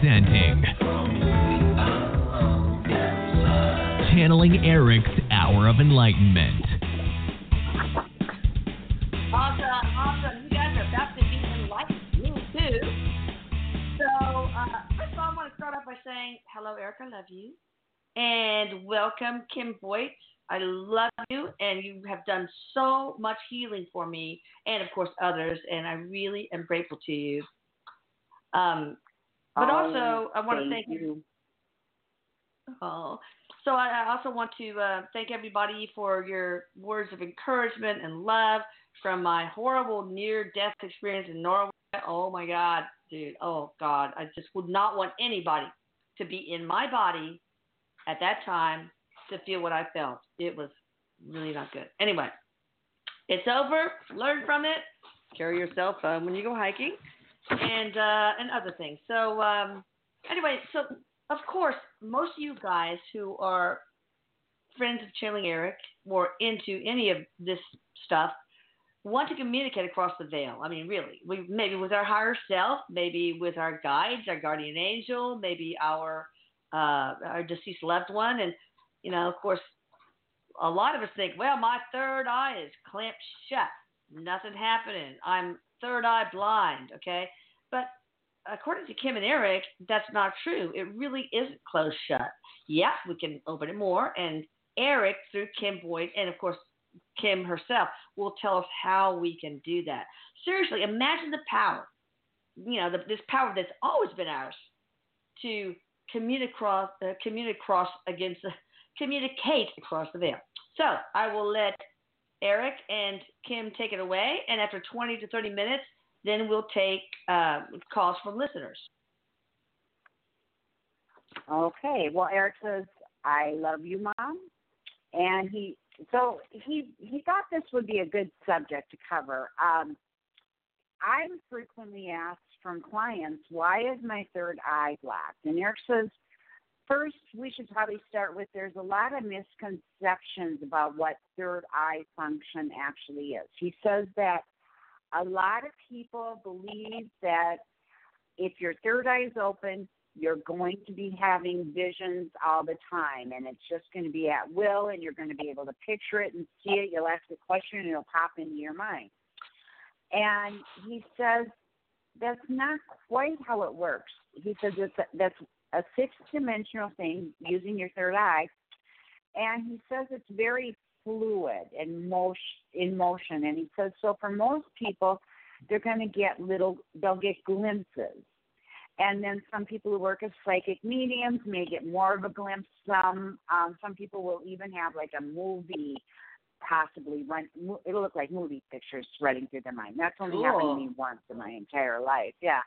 Presenting Channeling Erik's Hour of Enlightenment. Awesome, awesome. You guys are about to be enlightened. Too. So, uh, first I want to start off by saying, hello, Erik, I love you. And welcome, Kim Voigt. I love you, and you have done so much healing for me, and of course others, and I really am grateful to you. Um, but also, I want to thank thank you. Oh, so I, I also want to uh, thank everybody for your words of encouragement and love from my horrible near-death experience in Norway. Oh my God, dude. Oh God, I just would not want anybody to be in my body at that time to feel what I felt. It was really not good. Anyway, it's over. Learn from it. Carry your cell phone when you go hiking, and uh, and other things. So um, anyway, so of course, most of you guys who are friends of Channeling Erik or into any of this stuff want to communicate across the veil. I mean, really, we maybe with our higher self, maybe with our guides, our guardian angel, maybe our uh, our deceased loved one, and you know, of course, a lot of us think, well, my third eye is clamped shut, nothing happening. I'm third eye blind, okay, but according to Kim and Erik, that's not true. It really isn't closed shut. Yes, we can open it more, and Erik through Kim Voigt, and of course Kim herself, will tell us how we can do that. Seriously, imagine the power. You know, the, this power that's always been ours to communicate across, uh, communicate across against, the, communicate across the veil. So I will let Erik and Kim take it away, and after 20 to 30 minutes, then we'll take uh, calls from listeners. Okay. Well, Erik says, "I love you, mom," and he so he he thought this would be a good subject to cover. Um, I'm frequently asked from clients, "Why is my third eye blocked?" And Erik says, first we should probably start with there's a lot of misconceptions about what third eye function actually is. He says that a lot of people believe that if your third eye is open, you're going to be having visions all the time and it's just going to be at will and you're going to be able to picture it and see it. You'll ask a question and it'll pop into your mind. And he says that's not quite how it works. He says it's that's a six dimensional thing using your third eye. And he says it's very fluid and motion in motion. And he says so for most people, they're going to get little, they'll get glimpses. And then some people who work as psychic mediums may get more of a glimpse. Some um, some people will even have like a movie, possibly run. It'll look like movie pictures running through their mind. That's only happened to me once in my entire life. Yeah.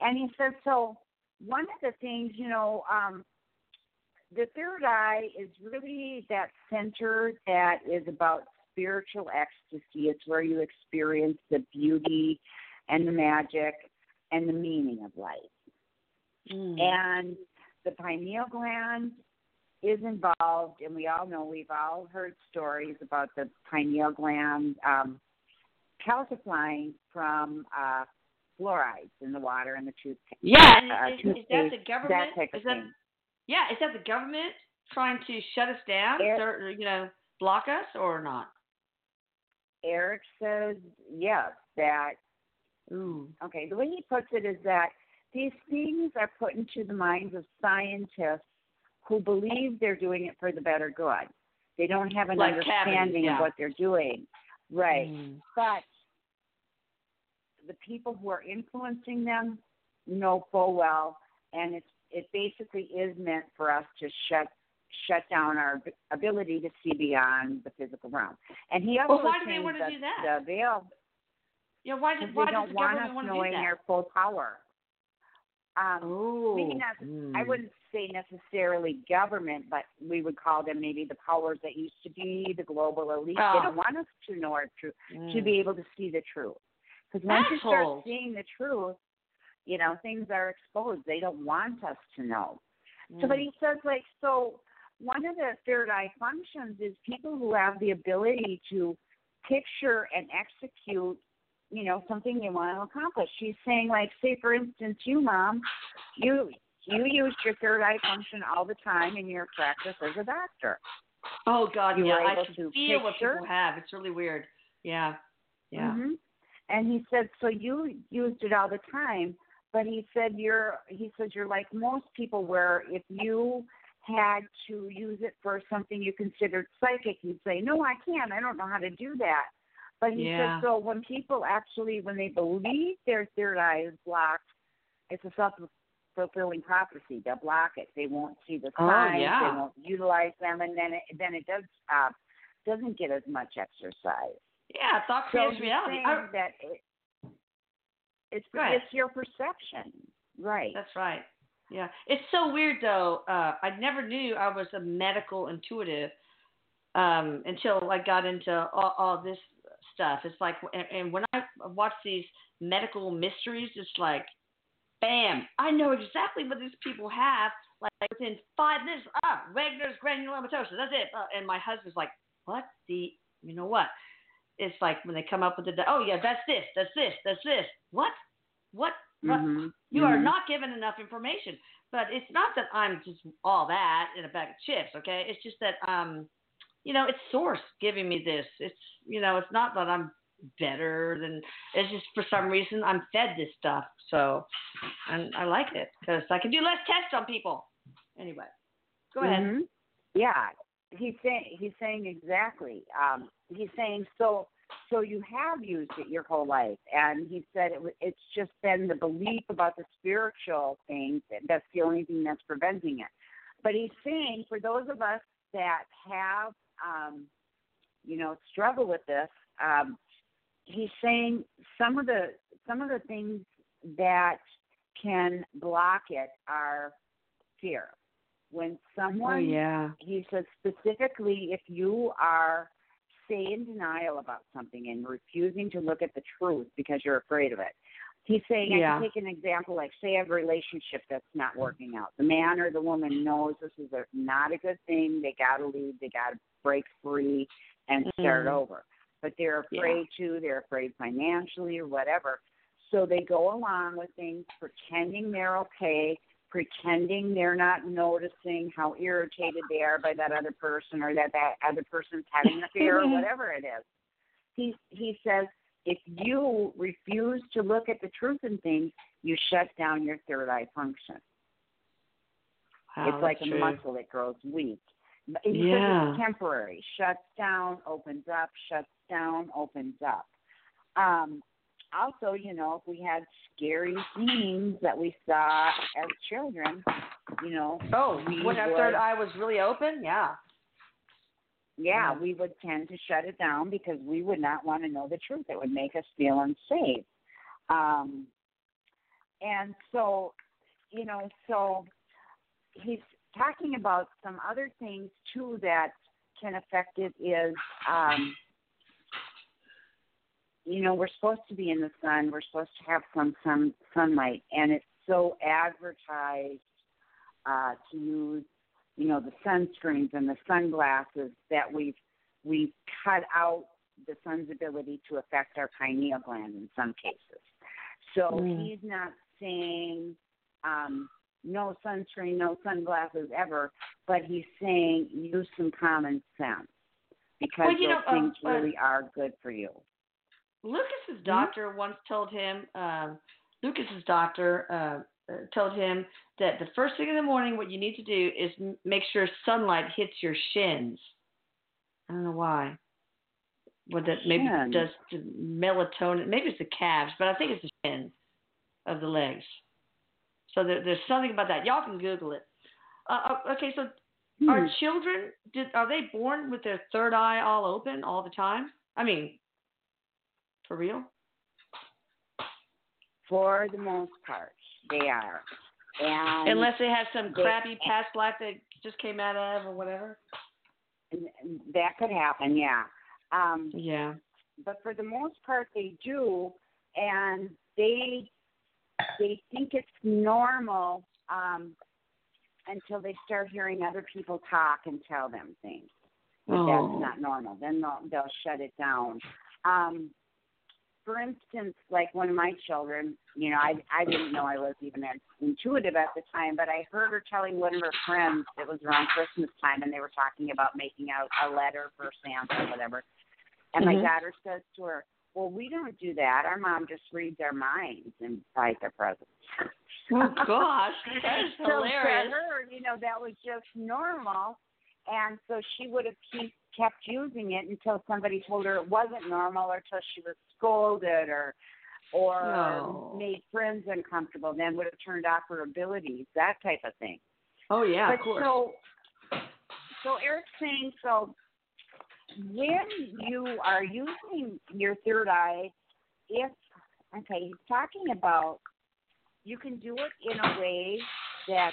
And he says so. One of the things, you know, um, the third eye is really that center that is about spiritual ecstasy. It's where you experience the beauty and the magic and the meaning of life. Mm. And the pineal gland is involved, and we all know we've all heard stories about the pineal gland um, calcifying from uh, fluorides in the water and the toothpaste. Yeah, uh, is, is that the government? that type of is that, thing. Yeah, is that the government trying to shut us down, It- or, you know, block us, or not? Erik says yes, that Ooh. okay, the way he puts it is that these things are put into the minds of scientists who believe they're doing it for the better good. They don't have an Like understanding cavities, yeah. of what they're doing. Right. Mm. But the people who are influencing them know full well and it's it basically is meant for us to shut shut down our ability to see beyond the physical realm. And he also Well, why do they thinks wanna that do that? the veil Yeah, why because did why they does don't the want us want to knowing that? their full power. Um, Oh. maybe not. I Mm. wouldn't say necessarily government, but we would call them maybe the powers that used to be the global elite. Oh. They don't want us to know our truth, to Mm. be able to see the truth. Because once you start seeing the truth, you know things are exposed. They don't want us to know. So, but Mm. he says like so. One of the third eye functions is people who have the ability to picture and execute, you know, something they want to accomplish. She's saying like, say for instance, you mom, you you used your third eye function all the time in your practice as a doctor. Oh God, You yeah, I can feel what picture? people have. It's really weird. Yeah, yeah. hmm And he said, so you used it all the time, but he said you're he says you're like most people where if you had to use it for something you considered psychic, you'd say, No, I can't, I don't know how to do that. But he Yeah. said so when people actually when they believe their third eye is blocked, it's a self fulfilling prophecy. They'll block it. They won't see the Oh, signs, yeah. they won't utilize them and then it then it does uh doesn't get as much exercise. Yeah, thought creates he's reality. I- that it, it's it's your perception, right? That's right. Yeah, it's so weird though. Uh, I never knew I was a medical intuitive um, until I got into all, all this stuff. It's like, and, and when I watch these medical mysteries, it's like, bam! I know exactly what these people have. Like within five minutes, ah, Wegener's granulomatosis. That's it. Uh, and my husband's like, what the? You know what? It's like when they come up with the, oh yeah, that's this, that's this, that's this. What? What? What? Mhm. You are Mhm. not given enough information. But it's not that I'm just all that in a bag of chips, okay? It's just that um you know, it's source giving me this. It's you know, it's not that I'm better than it's just for some reason I'm fed this stuff. So and I like it because I can do less tests on people. Anyway, go ahead. Mhm. Yeah, he's saying he's saying exactly. Um, he's saying so. So you have used it your whole life, and he said it, it's just been the belief about the spiritual things that that's the only thing that's preventing it. But he's saying for those of us that have, um, you know, struggle with this, um, he's saying some of the some of the things that can block it are fear. When someone Oh yeah. he says specifically if you are say in denial about something and refusing to look at the truth because you're afraid of it. He's saying i can take an example like say a relationship that's not working out. The man or the woman knows this is a, not a good thing. They got to leave. They got to break free and start Mhm. over. But they're Yeah. afraid to. They're afraid financially or whatever. So they go along with things pretending they're okay pretending they're not noticing how irritated they are by that other person or that that other person's having an affair or whatever it is. He he says if you refuse to look at the truth in things, you shut down your third eye function. Wow, it's like a true. muscle that grows weak. But Yeah. it's temporary. Shuts down, opens up, shuts down, opens up. Um, also, you know, if we had scary scenes that we saw as children, you know, Oh, we when our would- third eye was really open, yeah. yeah, Yeah. we would tend to shut it down because we would not want to know the truth. It would make us feel unsafe. Um, and so, you know, so he's talking about some other things too that can affect it is, um, you know, we're supposed to be in the sun. We're supposed to have some sun sunlight, and it's so advertised uh, to use you know the sunscreens and the sunglasses that we've we've cut out the sun's ability to affect our pineal gland in some cases. So Mm. he's not saying um, no sunscreen, no sunglasses ever, but he's saying use some common sense because Well, you those know, things uh, really are good for you. Lucas's doctor once told him, um, Lucas's doctor uh, uh, told him that the first thing in the morning, what you need to do is m- make sure sunlight hits your shins. I don't know why. What that maybe Shins. does to melatonin. Maybe it's the calves, but I think it's the shins of the legs. So there, there's something about that. Y'all can Google it. Uh, uh, okay, so Hmm. are children did are they born with their third eye all open all the time? I mean, for real? For the most part, they are. And Unless they have some they- crappy past life that just came out of or whatever. that could happen, yeah. Um, Yeah. but for the most part they do and they they think it's normal um until they start hearing other people talk and tell them things Oh. that's not normal then they'll they'll shut it down um for instance, like one of my children, you know, I I didn't know I was even intuitive at the time, but I heard her telling one of her friends it was around Christmas time, and they were talking about making out a letter for Santa or whatever. And Mhm. my daughter says to her, "Well, we don't do that. Our mom just reads our minds and buys their presents." Oh gosh, that is so hilarious. to her, you know, that was just normal, and so she would have keep, kept using it until somebody told her it wasn't normal, or until she was scolded, or or No. made friends uncomfortable. Then would have turned off her abilities, that type of thing. Oh yeah, but of course. so, so Erik's saying so. When you are using your third eye, if okay, he's talking about you can do it in a way that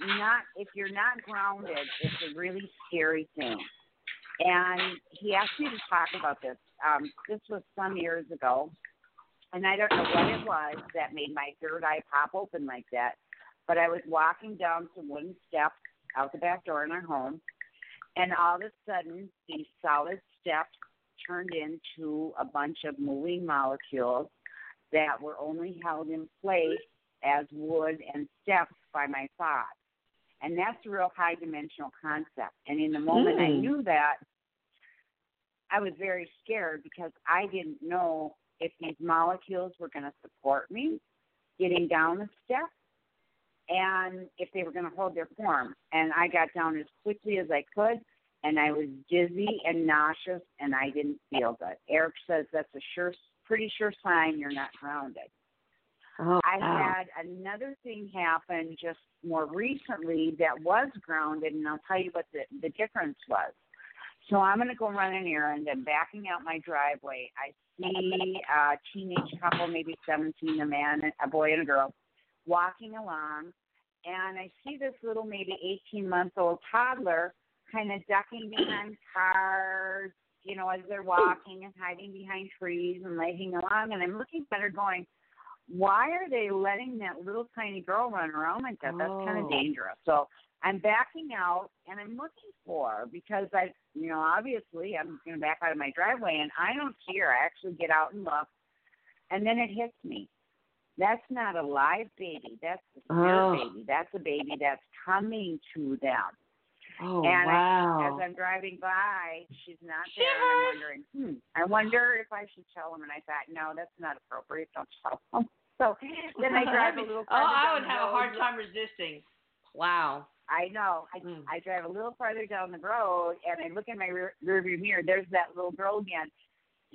not if you're not grounded, it's a really scary thing. And he asked me to talk about this. Um, this was some years ago, and I don't know what it was that made my third eye pop open like that. But I was walking down some wooden steps out the back door in our home, and all of a sudden, these solid steps turned into a bunch of moving molecules that were only held in place as wood and steps by my thoughts. And that's a real high dimensional concept. And in the moment I Mm. knew that, I was very scared because I didn't know if these molecules were going to support me getting down the steps and if they were going to hold their form. And I got down as quickly as I could, and I was dizzy and nauseous, and I didn't feel good. Erik says that's a sure, pretty sure sign you're not grounded. Oh, I wow. had another thing happen just more recently that was grounded, and I'll tell you what the, the difference was. So I'm going to go run an errand. I'm backing out my driveway. I see a teenage couple, maybe 17, a man, a boy, and a girl, walking along, and I see this little, maybe 18 month old toddler kind of ducking behind cars, you know, as they're walking and hiding behind trees and legging along. And I'm looking at her going, why are they letting that little tiny girl run around like that? That's kind Oh. of dangerous. So I'm backing out and I'm looking for because I, you know, obviously I'm going to back out of my driveway and I don't care. I actually get out and look, and then it hits me. That's not a live baby. That's a Oh. baby. That's a baby that's coming to them. Oh and wow. I, as I'm driving by, she's not there, and I'm wondering, hmm, I wonder if I should tell him. And I thought, no, that's not appropriate. Don't tell him. So then I drive a little. Oh, I would have a hard time resisting. Wow. I know. I Mm. I drive a little farther down the road, and I look in my rear, rearview mirror. There's that little girl again.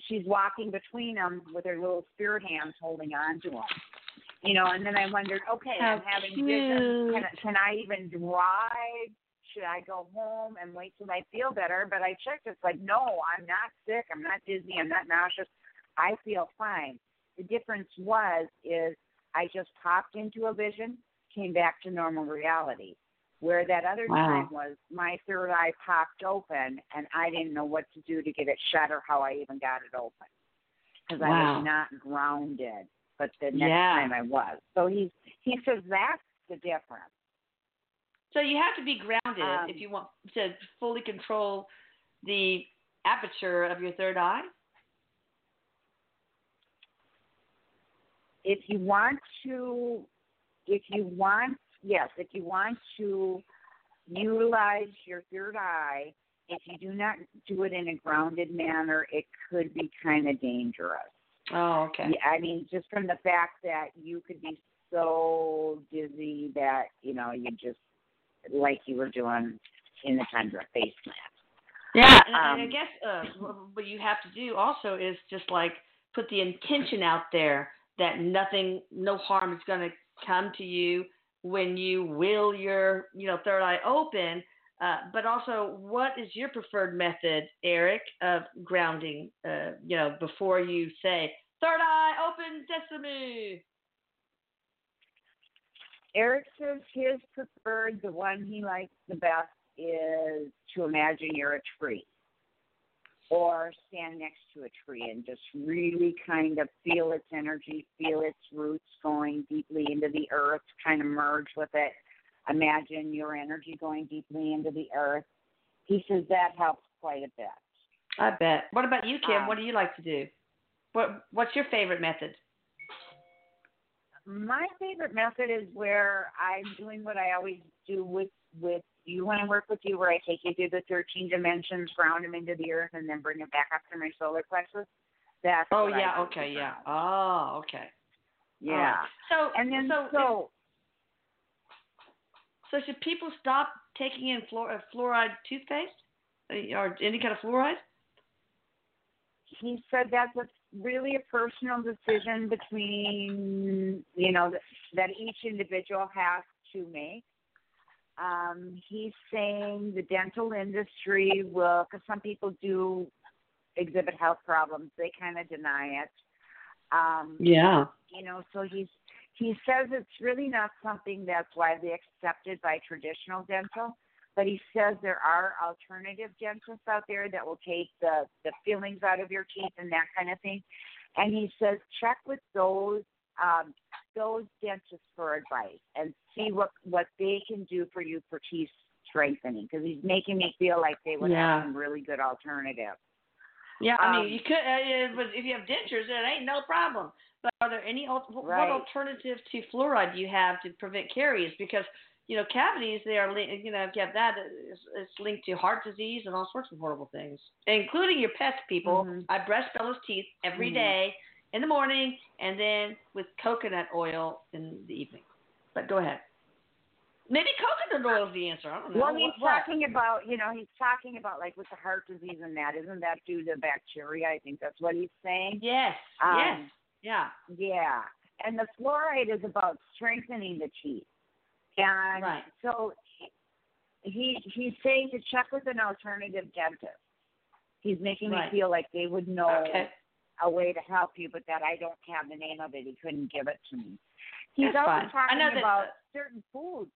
She's walking between them with her little spirit hands holding on to them. You know, and then I wondered, okay, I'm How having visions. Can. I- can I even drive? Should I go home and wait till I feel better? But I checked. It's like, no, I'm not sick. I'm not dizzy. I'm not nauseous. I feel fine. The difference was is I just popped into a vision, came back to normal reality. Where that other Wow. time was my third eye popped open and I didn't know what to do to get it shut or how I even got it open because I was not grounded. But the next Yeah. time I was. So he he says that's the difference. So you have to be grounded Um, if you want to fully control the aperture of your third eye. If you want to if you want yes if you want to utilize your third eye if you do not do it in a grounded manner it could be kind of dangerous Oh, okay. Yeah, i mean just from the fact that you could be so dizzy that you know you just like you were doing in the tundra face mask Yeah, and, and I Um, guess uh, what you have to do also is just like put the intention out there that nothing, no harm is going to come to you when you will your, you know, third eye open. Uh, but also, what is your preferred method, Erik, of grounding? Uh, you know, before you say third eye open, sesame. Erik says his preferred, the one he likes the best, is to imagine you're a tree or stand next to a tree and just really kind of feel its energy, feel its roots going deeply into the earth, kind of merge with it. Imagine your energy going deeply into the earth. He says that helps quite a bit. I bet. What about you, Kim? Um, what do you like to do? What What's your favorite method? My favorite method is where I'm doing what I always do with with you want to work with you, where I take you through the 13 dimensions, ground them into the earth, and then bring it back up to my solar plexus. That's oh yeah, okay, yeah. Oh, okay. yeah. Right. So And then so so so should people stop taking in fluor- uh, fluoride toothpaste Uh, or any kind of fluoride? he said that's a really a personal decision between you know that, that each individual has to make. Um, he's saying the dental industry will, because some people do exhibit health problems, they kind of deny it. Um, Yeah. you know, so he's he says it's really not something that's widely accepted by traditional dental, but he says there are alternative dentists out there that will take the the fillings out of your teeth and that kind of thing. And he says check with those um, those dentists for advice and see what what they can do for you for teeth strengthening because he's making me feel like they would Yeah. have some really good alternatives. Yeah, I Um, mean, you could, uh, but if you have dentures, it ain't no problem. But are there any al- wh- Right. what alternative to fluoride do you have to prevent caries? Because you know cavities, they are you know if you have that, it's, it's linked to heart disease and all sorts of horrible things, including your pets. People, Mhm. I brush Bella's teeth every Mhm. day in the morning and then with coconut oil in the evening. But go ahead. Maybe coconut oil is the answer. I don't know. Well, he's What- what? talking about, you know, he's talking about like with the heart disease and that. Isn't that due to bacteria? I think that's what he's saying. Yes. Um, yes. Yeah. Yeah. And the fluoride is about strengthening the teeth. And Right. so he he's saying to check with an alternative dentist. He's making Right. me feel like they would know Okay. A way to help you, but that I don't have the name of it. He couldn't give it to me. He's That's. I talking that- about certain foods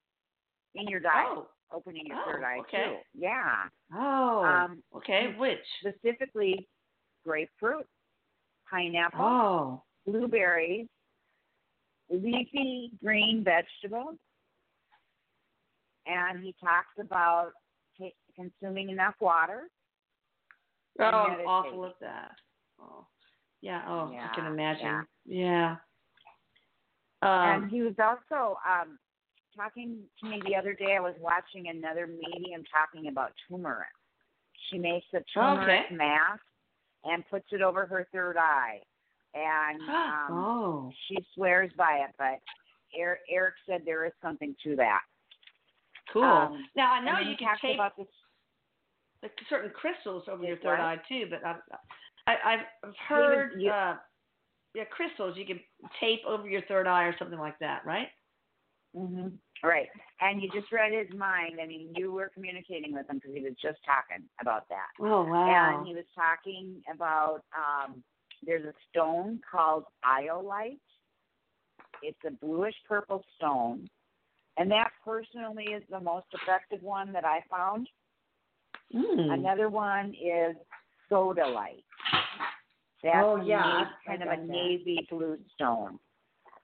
in your diet, Oh. opening your Oh, third eye okay. too. Yeah. Oh. Um, okay. Which? specifically grapefruit, pineapple, Oh. blueberries, leafy green vegetables, and he talks about ta consuming enough water. Oh, I'm awful at that. Oh. Yeah. Oh, I can imagine. Yeah. Um, and he was also um, talking to me the other day. I was watching another medium talking about turmeric. She makes a turmeric Okay. mask and puts it over her third eye, and um, oh. she swears by it. But Erik, Erik said there is something to that. Cool. um, now I know you can tape about this. the certain crystals over your third what? eye too, but I, I I've heard you- uh, yeah crystals you can tape over your third eye or something like that, right? hmm Right. And you just read his mind. I mean, you were communicating with him because he was just talking about that. Oh wow. And he was talking about um, there's a stone called iolite. It's a bluish purple stone. And that personally is the most effective one that I found. Mm. Another one is sodalite. That's Oh, yeah, na- I- I kind of a that. navy blue stone.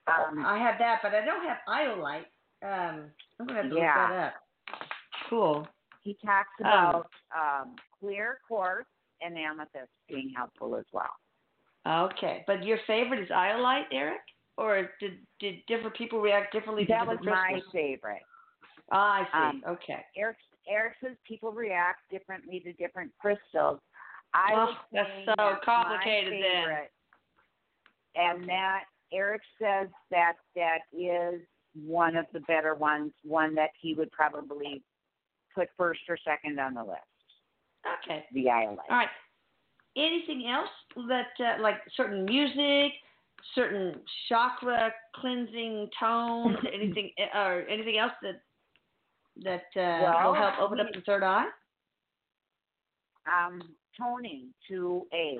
Um, I have that, but I don't have iolite. Um, I'm gonna have to Yeah. look that up. Cool. He talks Um, about um, clear quartz and amethyst being helpful as well. Okay, but your favorite is iolite, Erik, or did did different people react differently to That was different my crystals? favorite. Ah, I see. um, okay. Erik, Erik says people react differently to different crystals. I Oh, that's so complicated then. And that Erik says that that is one of the better ones, one that he would probably put first or second on the list. Okay. The iolite. All right. Anything else that uh, like certain music, certain chakra cleansing tones, anything uh, or anything else that that uh, Well, will help open up the third eye? um, toning to A.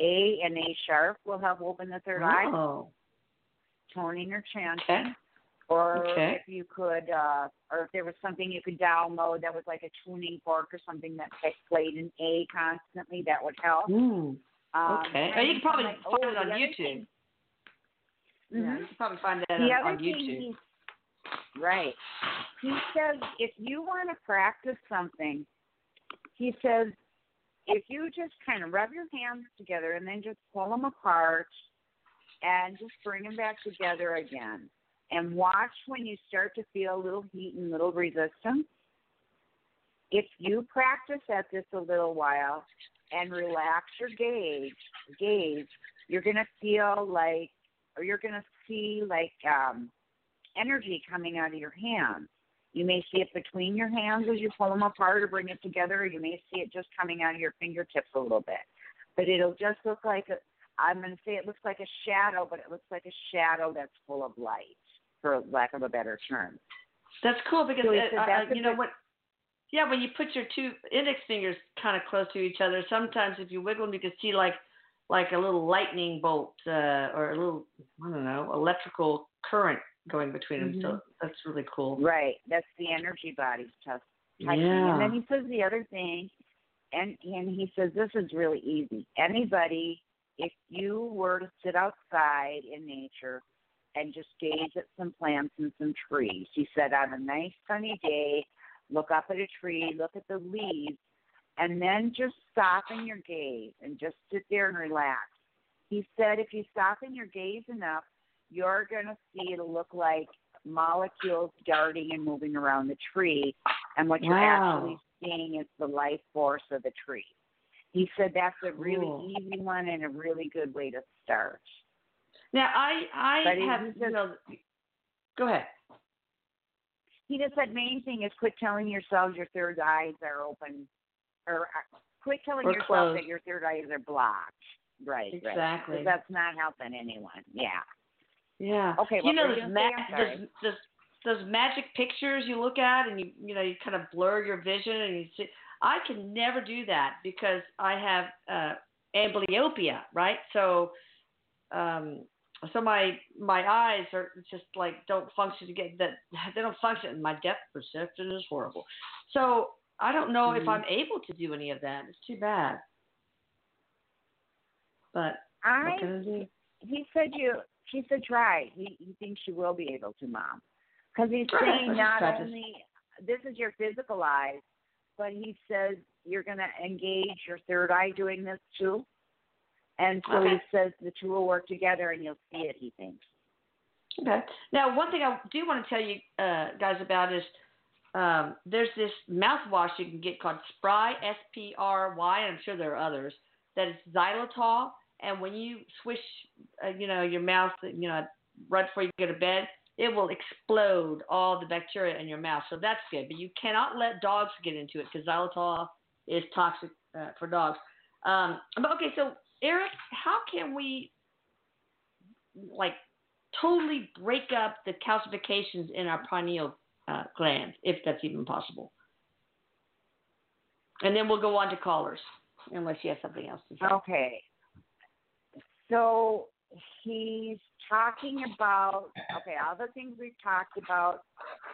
A and A sharp will help open the third eye. Oh. Toning or chanting. Okay. Or Okay. if you could, uh, or if there was something you could download that was like a tuning fork or something that played an A constantly, that would help. Um, Okay. Oh, you can probably like, find oh, it on YouTube. thing- Yeah, Mhm. you can probably find that on, on YouTube. right. He says if you want to practice something, he says if you just kind of rub your hands together and then just pull them apart and just bring them back together again and watch when you start to feel a little heat and little resistance. If you practice at this a little while and relax your gaze, gaze, you're gonna feel like, or you're gonna see like um, energy coming out of your hands. You may see it between your hands as you pull them apart or bring it together, or you may see it just coming out of your fingertips a little bit. But it'll just look like a, I'm going to say it looks like a shadow, but it looks like a shadow that's full of light, for lack of a better term. That's cool because So it, uh, you know what. Yeah, when you put your two index fingers kind of close to each other, sometimes if you wiggle them, you can see like like a little lightning bolt uh, or a little I don't know electrical current going between them. So Mhm. that's really cool. Right. That's the energy bodies test. touching. Yeah. And then he says the other thing, and and he says this is really easy. Anybody, if you were to sit outside in nature and just gaze at some plants and some trees, he said on a nice sunny day, look up at a tree, look at the leaves, and then just stop in your gaze and just sit there and relax. He said if you stop in your gaze enough, you're going to see it'll look like molecules darting and moving around the tree, and what you're actually seeing is the life force of the tree. He said that's a really Cool. easy one and a really good way to start. Now I I But have just- you know. Go ahead. He just said main thing is quit telling yourselves your third eyes are open, or uh, quit telling Or yourself closed. that your third eyes are blocked. Right, right. Exactly. that's not helping anyone. Yeah. Yeah. Okay, You know those, ma- magic pictures you look at and you you know you kind of blur your vision and you see. I can never do that because I have uh, amblyopia, right? So, um, so my my eyes are just like don't function to get that they don't function. My depth perception is horrible. So I don't know if Mhm. I'm able to do any of that. It's too bad. But I what can I do? he said you she said try he he thinks she will be able to mom. Because he's saying not only this is your physical eyes but he says you're going to engage your third eye doing this too. And so he says the two will work together and you'll see it he thinks. Okay. Now, one thing I do want to tell you uh, guys about is um, there's this mouthwash you can get called Spry, S P R Y, I'm sure there are others, that is xylitol. And when you swish, uh, you know, your mouth, you know, right before you go to bed, it will explode all the bacteria in your mouth. So that's good. But you cannot let dogs get into it because xylitol is toxic uh, for dogs. Um, but okay, so Erik, how can we like totally break up the calcifications in our pineal uh, glands, if that's even possible. And then we'll go on to callers, unless you have something else to say. okay so he's talking about okay all the things we've talked about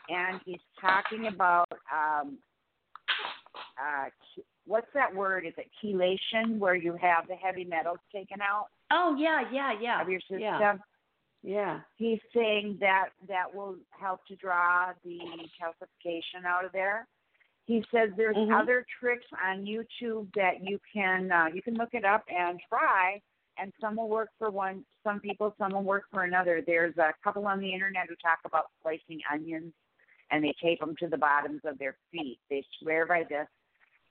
and he's talking about um uh what's that word is it chelation where you have the heavy metals taken out Oh yeah, yeah, yeah. of your system Yeah, yeah. he's saying that that will help to draw the calcification out of there he says there's Mhm. other tricks on youtube that you can uh, you can look it up and try and some will work for one some people some will work for another. There's a couple on the internet who talk about slicing onions and they tape them to the bottoms of their feet. They swear by this.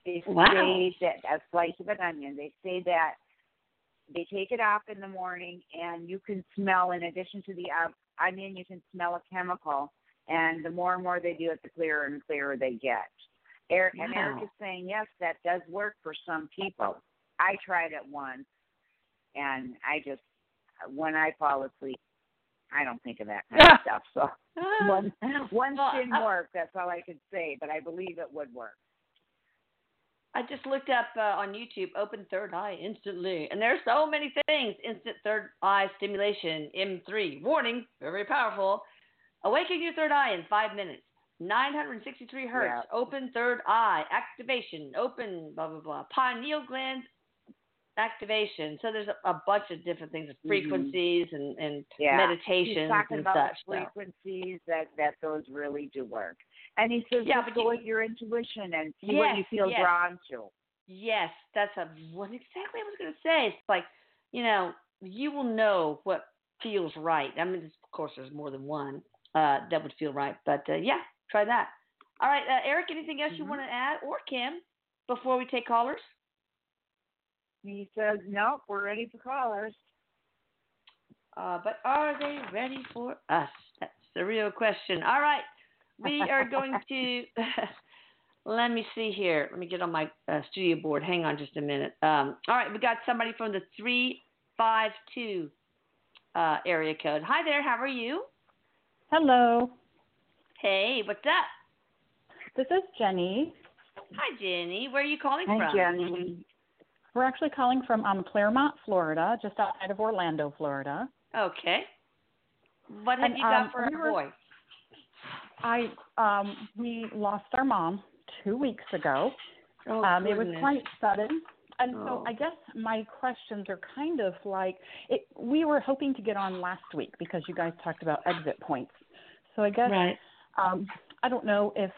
They Wow. say that a slice of an onion they say that they take it off in the morning and you can smell in addition to the uh, onion you can smell a chemical and the more and more they do it the clearer and clearer they get. Erik and Erik is saying yes that does work for some people. I tried it once and i just when i fall asleep i don't think of that kind of stuff so one one Well, didn't I- work that's all i could say but i believe it would work I just looked up uh, on YouTube open third eye instantly, and there's so many things. Instant third eye stimulation, M3. Warning, very powerful. Awaken your third eye in five minutes. 963 hertz. Yeah. Open third eye activation. Open blah blah blah. Pineal gland activation. So there's a, a bunch of different things, frequencies and and Mm-hmm. Yeah. meditations He's talking and about such. the so. frequencies that that those really do work. And he says Yeah, but go you- with your intuition and see what you feel yes. drawn to. Yes, that's a what exactly I was going to say. It's like, you know, you will know what feels right. I mean, of course, there's more than one uh, that would feel right, but uh, yeah, try that. All right, uh, Erik, anything else you Mhm. want to add, or Kim, before we take callers? He says, nope, we're ready for callers. Uh, but are they ready for us? That's the real question. All right, we are going to. let me see here. Let me get on my uh, studio board. Hang on just a minute. Um, all right, we got somebody from the three five two uh, area code. Hi there. How are you? Hello, Hey, what's up? this is Jenny. Hi, Jenny. Where are you calling Hi, from? Jenny. We're actually calling from um, Clermont, Florida, just outside of Orlando, Florida. Okay. What have And, you got um, for we a were- boy? I um, we lost our mom two weeks ago. Oh, um, it was quite sudden, and Oh. so I guess my questions are kind of like it, we were hoping to get on last week because you guys talked about exit points. So I guess right. um, I don't know if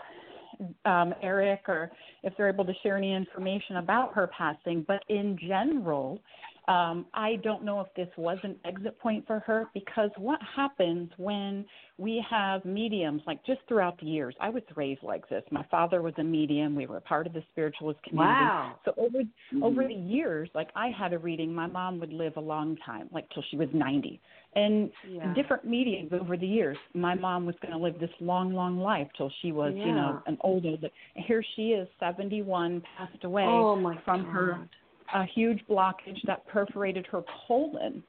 um, Erik or if they're able to share any information about her passing, but in general, um, I don't know if this was an exit point for her because what happens when we have mediums, like just throughout the years, I was raised like this. My father was a medium. We were a part of the spiritualist community. Wow. So over over the years, like I had a reading, my mom would live a long time, like till she was 90. And Yeah. different mediums over the years. My mom was going to live this long, long life till she was, you know, Yeah. an older. Here she is, 71, passed away Oh from God. her a huge blockage that perforated her colon.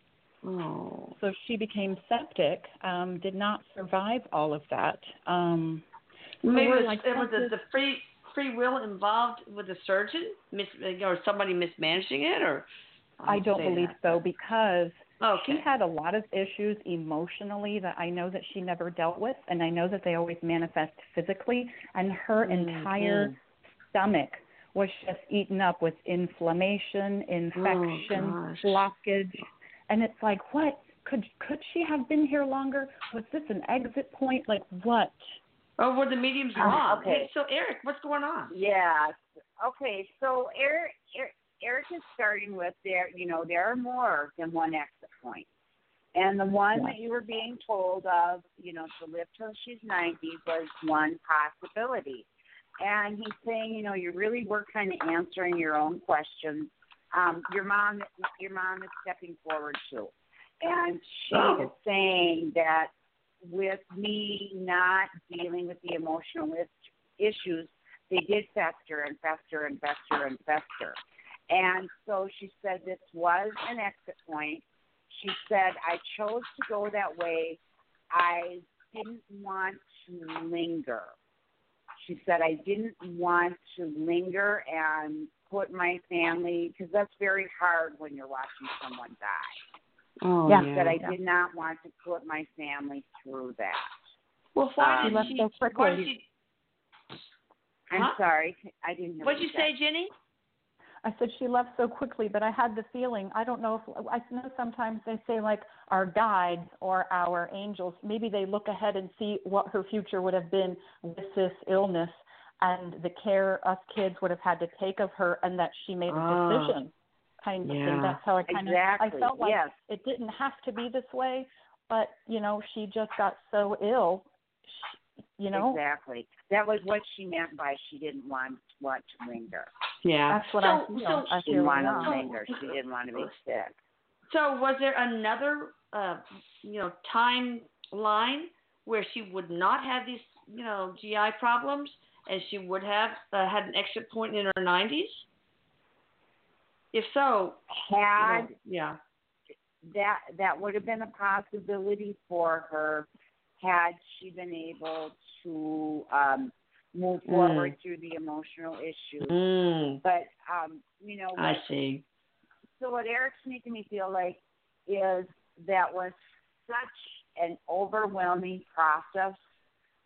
Oh. So she became septic. Um, did not survive all of that. Um, Maybe it was, like, it was what the, free free will involved with the surgeon, mis, or somebody mismanaging it, or I don't believe that. so because Okay. she had a lot of issues emotionally that I know that she never dealt with, and I know that they always manifest physically. And her Mhm. entire stomach was just eaten up with inflammation, infection, Oh, blockage, and it's like, what could could she have been here longer? Was this an exit point? Like what? Oh, were the mediums Uh, wrong? okay. Hey, so Erik, what's going on? Yeah. Okay. So Erik, Erik, Erik is starting with there. You know, there are more than one exit point, and the one Yeah. that you were being told of, you know, to live till she's ninety was one possibility. And he's saying, you know, you really were kind of answering your own questions. Um, your mom, your mom is stepping forward too, and she Oh. is saying that with me not dealing with the emotional issues they did fester and fester and fester and fester. And so she said this was an exit point. She said, I chose to go that way. I didn't want to linger. She said, I didn't want to linger and put my family, because that's very hard when you're watching someone die. Oh, Yeah. She yeah. said, I did not want to put my family through that. Well, why Um, did She left she? so Why did she? I'm Huh? sorry. I didn't hear What'd what you say, Jenny? I said she left so quickly, but I had the feeling. I don't know if I know sometimes they say like our guides or our angels. Maybe they look ahead and see what her future would have been with this illness and the care us kids would have had to take of her, and that she made a Ah. decision. Kind of Yeah. thing. That's how I kind Exactly. of I felt like yes. it didn't have to be this way, but you know she just got so ill. She, you know, Exactly. That was what she meant by she didn't want want to linger. Yeah. that's what so, I feel. So, I She didn't feel want now. to linger. She didn't want to be sick. so was there another, uh, you know, timeline where she would not have these, you know, GI problems, and she would have uh, had an exit point in her 90s? If so, you Had know, yeah. that that would have been a possibility for her had she been able to um move Mm. forward through the emotional issues. Mm, But um, you know, I see. so what Erik's making me feel like is that was such an overwhelming process.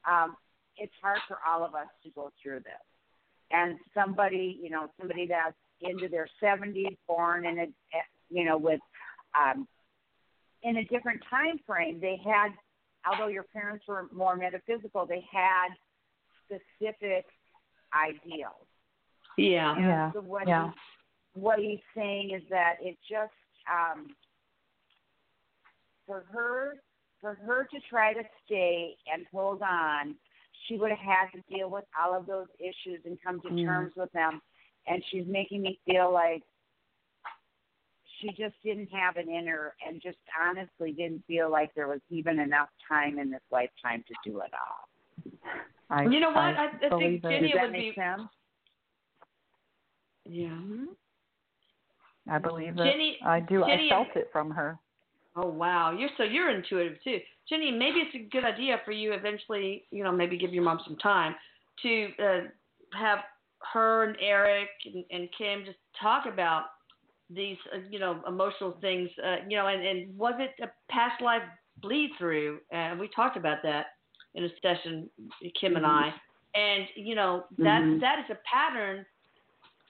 Um, it's hard for all of us to go through this. And somebody, you know, somebody that's into their 70s, born in a, you know, with, um, in a different time frame, they had, although your parents were more metaphysical, they had specific ideals. Yeah. And Yeah, So what yeah. he, what he's saying is that it just um for her for her to try to stay and hold on, she would have had to deal with all of those issues and come to Mm. terms with them. And she's making me feel like she just didn't have it in her and just honestly didn't feel like there was even enough time in this lifetime to do it all. I, You know what? I- I think believe it. Jenny- Does that would make be- sense? Yeah. I believe it. Jenny- I do. Jenny- I felt it from her. Oh wow, you're so you're intuitive too, Jenny. Maybe it's a good idea for you eventually. You know, maybe give your mom some time to uh, have her and Erik and, and Kim just talk about these, uh, you know, emotional things. Uh, you know, and, and was it a past life bleed through? And we talked about that in a session, Kim and I. And you know that Mhm. that is a pattern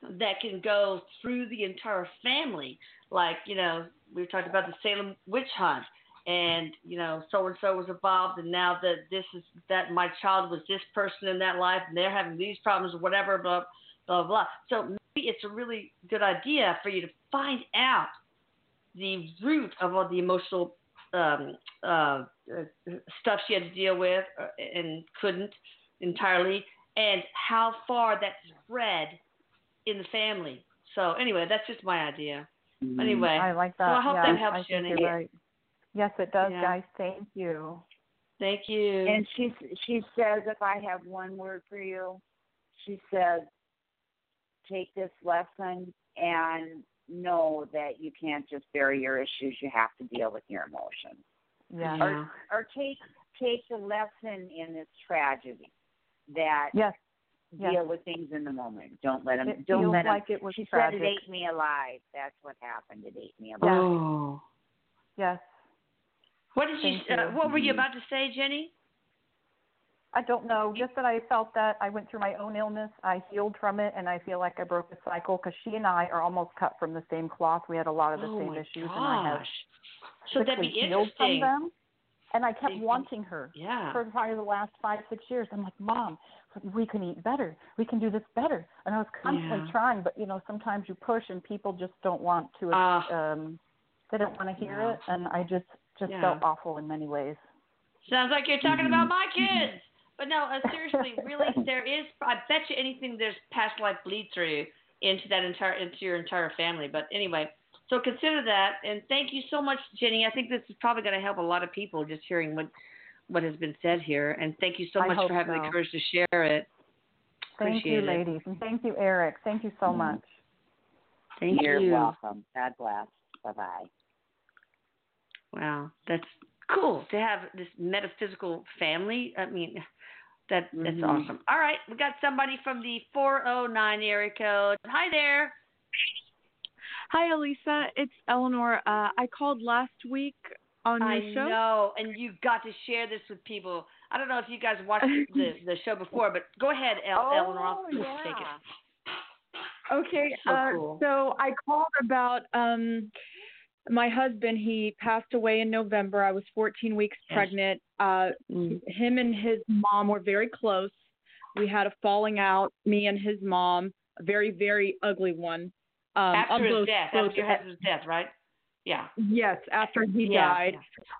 that can go through the entire family. Like, you know, we talked about the Salem witch hunt and, you know, so and so was involved and now that this is that my child was this person in that life and they're having these problems or whatever, blah blah blah. So maybe it's a really good idea for you to find out the root of all the emotional um, uh, uh, stuff she had to deal with uh, and couldn't entirely, and how far that spread in the family. So anyway, that's just my idea. Anyway, I like that. so I hope yeah, that helps, I think Jenny. You're right. Yes, it does, Yeah. guys. Thank you. thank you. And she she says, if I have one word for you, she says, take this lesson and know that you can't just bury your issues. You have to deal with your emotions, Yeah. Yeah. or take take the lesson in this tragedy that Yes. deal Yes. with things in the moment. Don't let them. It don't feels let 'em- like it was She tragic. said it ate me alive. That's what happened. It ate me alive. Yeah. Oh. Yes. What did Thank you? Uh, what were you about to say, Jenny? I don't know. Just that I felt that I went through my own illness. I healed from it, and I feel like I broke a cycle because she and I are almost cut from the same cloth. We had a lot of the oh same issues, and I have gosh. So that'd be healed from them. And I kept wanting her Yeah. for probably the last five, six years. I'm like, Mom, we can eat better. We can do this better. And I was constantly Yeah. trying, but you know, sometimes you push and people just don't want to. Ah. um They don't want to hear Yeah. it, and I just just felt awful in many ways. Sounds like you're talking about my Mm-hmm. kids. But no, uh, seriously, really, there is. I bet you anything. There's past life bleed through into that entire into your entire family. But anyway, so consider that, and thank you so much, Jenny. I think this is probably going to help a lot of people just hearing what what has been said here. And thank you so I much for having the courage to share it. Thank Appreciate you, it. ladies, and thank you, Erik. Thank you so Mhm. much. Thank You're you. welcome. God bless. Bye bye. Wow, that's cool to have this metaphysical family. I mean, that that's Mhm. awesome. All right, we got somebody from the 409 area code. Hi there. Hi, Elisa. It's Eleanor. Uh, I called last week on I your show. know, and you've got to share this with people. I don't know if you guys watched the the show before, but go ahead, El- Oh, Eleanor. I'll yeah. take it. Okay. So uh, cool. So I called about um, my husband. He passed away in November. I was 14 weeks pregnant. Uh, him and his mom were very close. We had a falling out, me and his mom, a very, very ugly one. Um, After his both- death, both after your husband's death, right? Yeah. Yes, after he Yeah, died.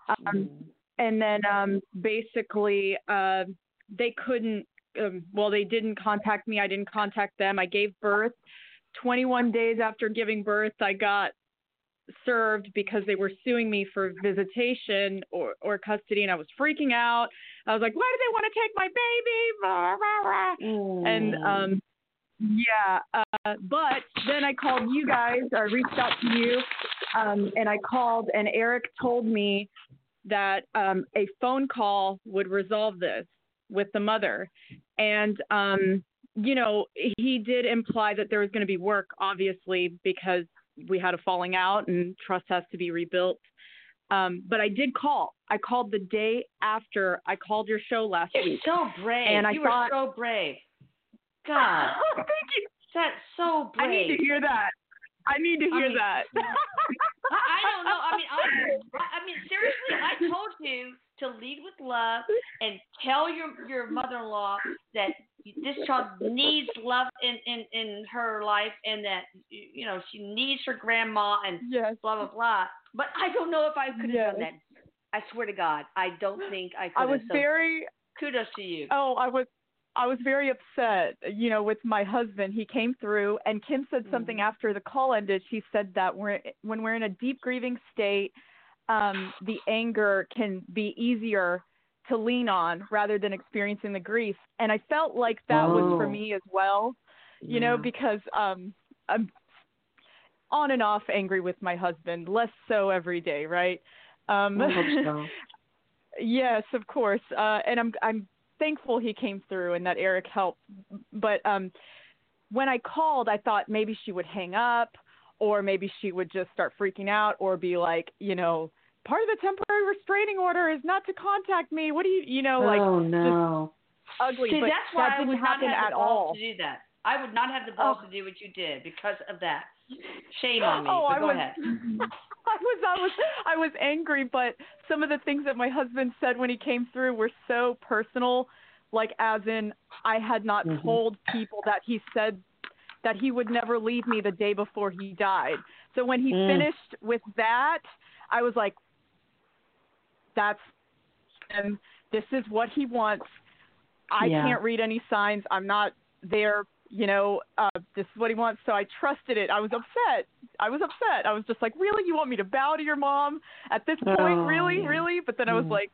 Um, Mm. and then um basically uh they couldn't um, well they didn't contact me i didn't contact them i gave birth 21 days after giving birth i got served because they were suing me for visitation or or custody and i was freaking out. I was like why do they want to take my baby? Blah, blah, blah. and um yeah uh but then i called you guys. Or reached out to you um and i called and erik told me that um a phone call would resolve this with the mother. And um you know he did imply that there was going to be work obviously because we had a falling out and trust has to be rebuilt um but i did call i called the day after i called your show last You're week so brave. And I you thought- were so brave. God, thank you that's so brave. I need to hear that. I need to I hear mean- that. I, I don't know. I mean, I, I mean, seriously, I told you to lead with love and tell your your mother-in-law that this child needs love in, in, in her life and that, you know, she needs her grandma and Yes. blah, blah, blah. But I don't know if I could have Yes. done that. I swear to God, I don't think I could have. I was so very kudos to you. Oh, I was I was very upset, you know, with my husband. He came through and Kim said something Mhm. after the call ended. She said that we're when we're in a deep grieving state, um the anger can be easier to lean on rather than experiencing the grief. And I felt like that was for Oh. me as well, you know, because um I'm on and off angry with my husband, less so every day, right? Um so. Yes, of course. Uh, and I'm I'm thankful he came through and that Erik helped. But um, when I called, I thought maybe she would hang up, or maybe she would just start freaking out, or be like, you know, part of the temporary restraining order is not to contact me. What do you, you know, like oh no. ugly. See, but that's why that I didn't would not have at the balls all. to do that. I would not have the balls Oh. to do what you did because of that. Shame on me. Oh, but I go was, ahead. I was, I was, I was angry, but some of the things that my husband said when he came through were so personal, like as in I had not Mhm. told people that he said that he would never leave me the day before he died. So when he Mm. finished with that, I was like, that's him. This is what he wants. I Yeah. can't read any signs. I'm not there. You know, uh, this is what he wants. So I trusted it. I was upset. I was upset. I was just like, really? You want me to bow to your mom at this point? Oh, really? yeah. Really? But then I was Mm. like,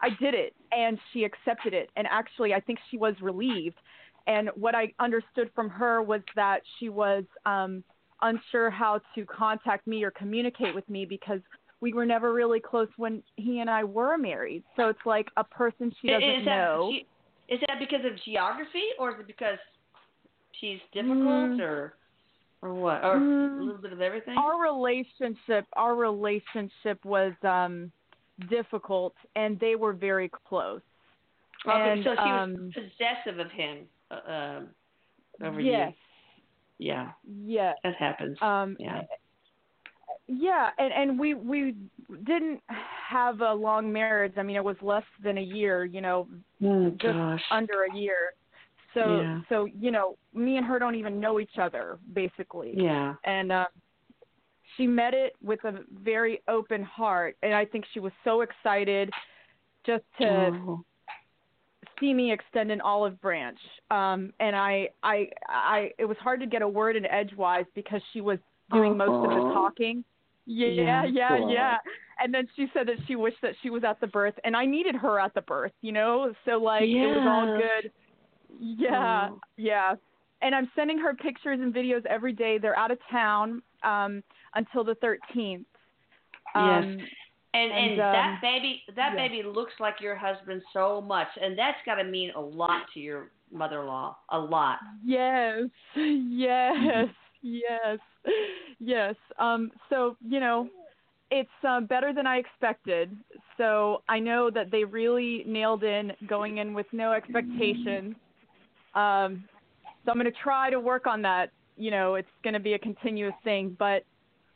I did it. And she accepted it. And actually, I think she was relieved. And what I understood from her was that she was um, unsure how to contact me or communicate with me because we were never really close when he and I were married. So it's like a person she doesn't is that, know. she- is that because of geography or is it because she's difficult Mm. or or what? Or Mm. a little bit of everything? our relationship our relationship was um difficult and they were very close okay, and, so she was um, possessive of him uh, um, over yes you. Yeah, yes that happens. um yeah. Yeah and and we we didn't have a long marriage i mean it was less than a year you know Oh just gosh. under a year so Yeah. so you know me and her don't even know each other basically yeah. and uh, she met it with a very open heart and i think she was so excited just to Oh. see me extend an olive branch um and i i i it was hard to get a word in edgewise because she was doing most of the talking yeah Yeah, yeah cool. yeah and then she said that she wished that she was at the birth and i needed her at the birth you know so like it was all good yeah Oh. yeah and i'm sending her pictures and videos every day they're out of town um until the 13th um And and, And, that um, baby that yeah. baby looks like your husband so much, and that's got to mean a lot to your mother-in-law. A lot. Yes, yes, yes, yes. Um, so you know, it's uh, better than I expected. So I know that they really nailed in going in with no expectations. Um, so I'm going to try to work on that. You know, it's going to be a continuous thing. But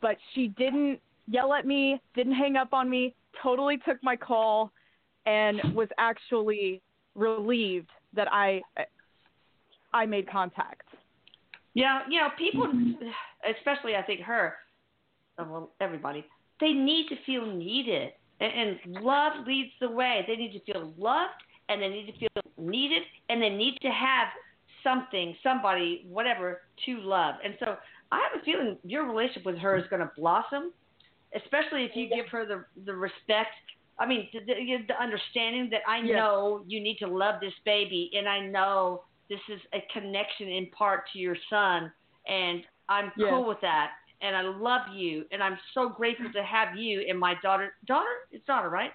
but she didn't yell at me, didn't hang up on me, totally took my call, and was actually relieved that I I made contact. Yeah, you know, people, especially I think her, uh, well, everybody, they need to feel needed, and, and love leads the way. They need to feel loved, and they need to feel needed, and they need to have something, somebody, whatever, to love. And so I have a feeling your relationship with her is going to blossom, especially if you give her the the respect. I mean, the, the, the understanding that I Yes. know you need to love this baby, and I know this is a connection in part to your son, and I'm Yes. cool with that. And I love you, and I'm so grateful to have you in my daughter. Daughter, it's daughter, right?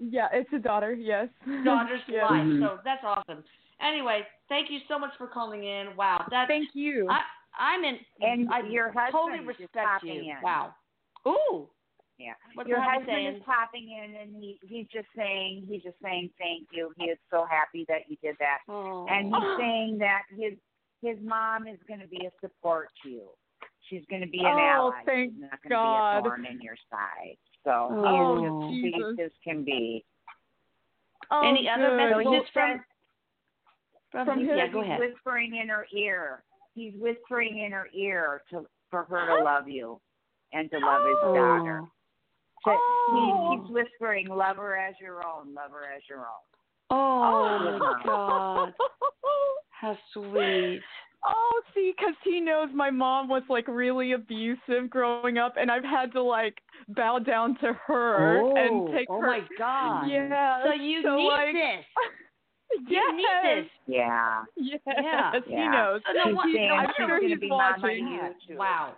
Yeah, it's a daughter. Yes. Daughter's Yes. life. Mhm. So that's awesome. Anyway, thank you so much for calling in. Wow, that's Thank you. I, I'm in. And I your totally husband is respect popping you. in. Wow. Ooh. Yeah. What's Your your husband husband saying? is popping in, and he he's just saying he's just saying thank you. He is so happy that you did that, Oh. and he's saying that his his mom is going to be a support to you. She's going to be an Oh, ally. thank She's not going to God. be a thorn in your side. So Oh, he is as Jesus. pleased as can be. oh, Any other good. messages Well, from? From, From who? who? Yeah, go ahead. whispering in her ear. He's whispering in her ear to for her to love you and to love his daughter. Oh. Oh. Oh. he keeps whispering, "Love her as your own. Love her as your own." Oh my oh. God. How sweet. Oh, see, because he knows my mom was like really abusive growing up, and I've had to like bow down to her oh, and take oh her. my God. Yeah. So you so need like, this. Yes. You need this. Yeah. Yes. Yeah. He knows. So no She's wonder- saying I'm she's sure gonna he's be mama to watching. you. Wow.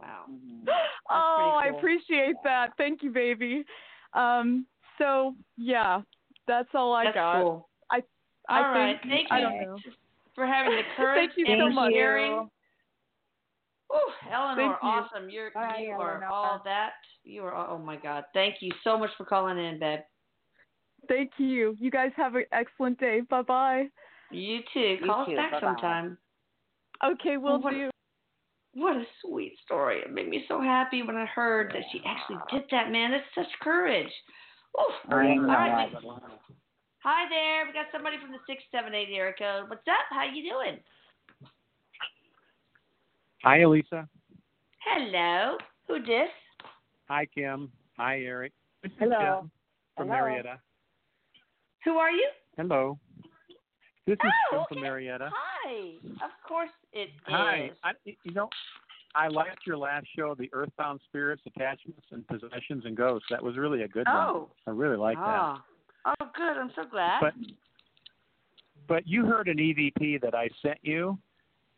Wow. Mhm. oh, pretty I cool. appreciate that. Thank you, baby. Um, so yeah, that's all I That's got. cool. I All right. think Thank I you for having the courage Thank you and so Thank much. sharing. you. Ooh, Eleanor, Thank you. awesome. You're Bye, you are all that. You are oh my God. Thank you so much for calling in, babe. Thank you. You guys have an excellent day. Bye bye. You too. Call too. us back Bye-bye. sometime. Okay, we'll What- do. What a sweet story. It made me so happy when I heard that she actually did that, man. That's such courage. Oof. All right. Hi there. We got somebody from the 678 area code. What's up? How you doing? Hi, Elisa. Hello. Who dis? Hi, Kim. Hi, Erik. This Hello. Kim from Hello. Marietta. Who are you? Hello. This is Oh, Kim okay. from Marietta. Hi. Of course it is. Hi. I, you know, I liked your last show, the Earthbound Spirits, Attachments, and Possessions and Ghosts. That was really a good one. Oh. I really like that. Ah. Oh, good. I'm so glad. But but you heard an EVP that I sent you,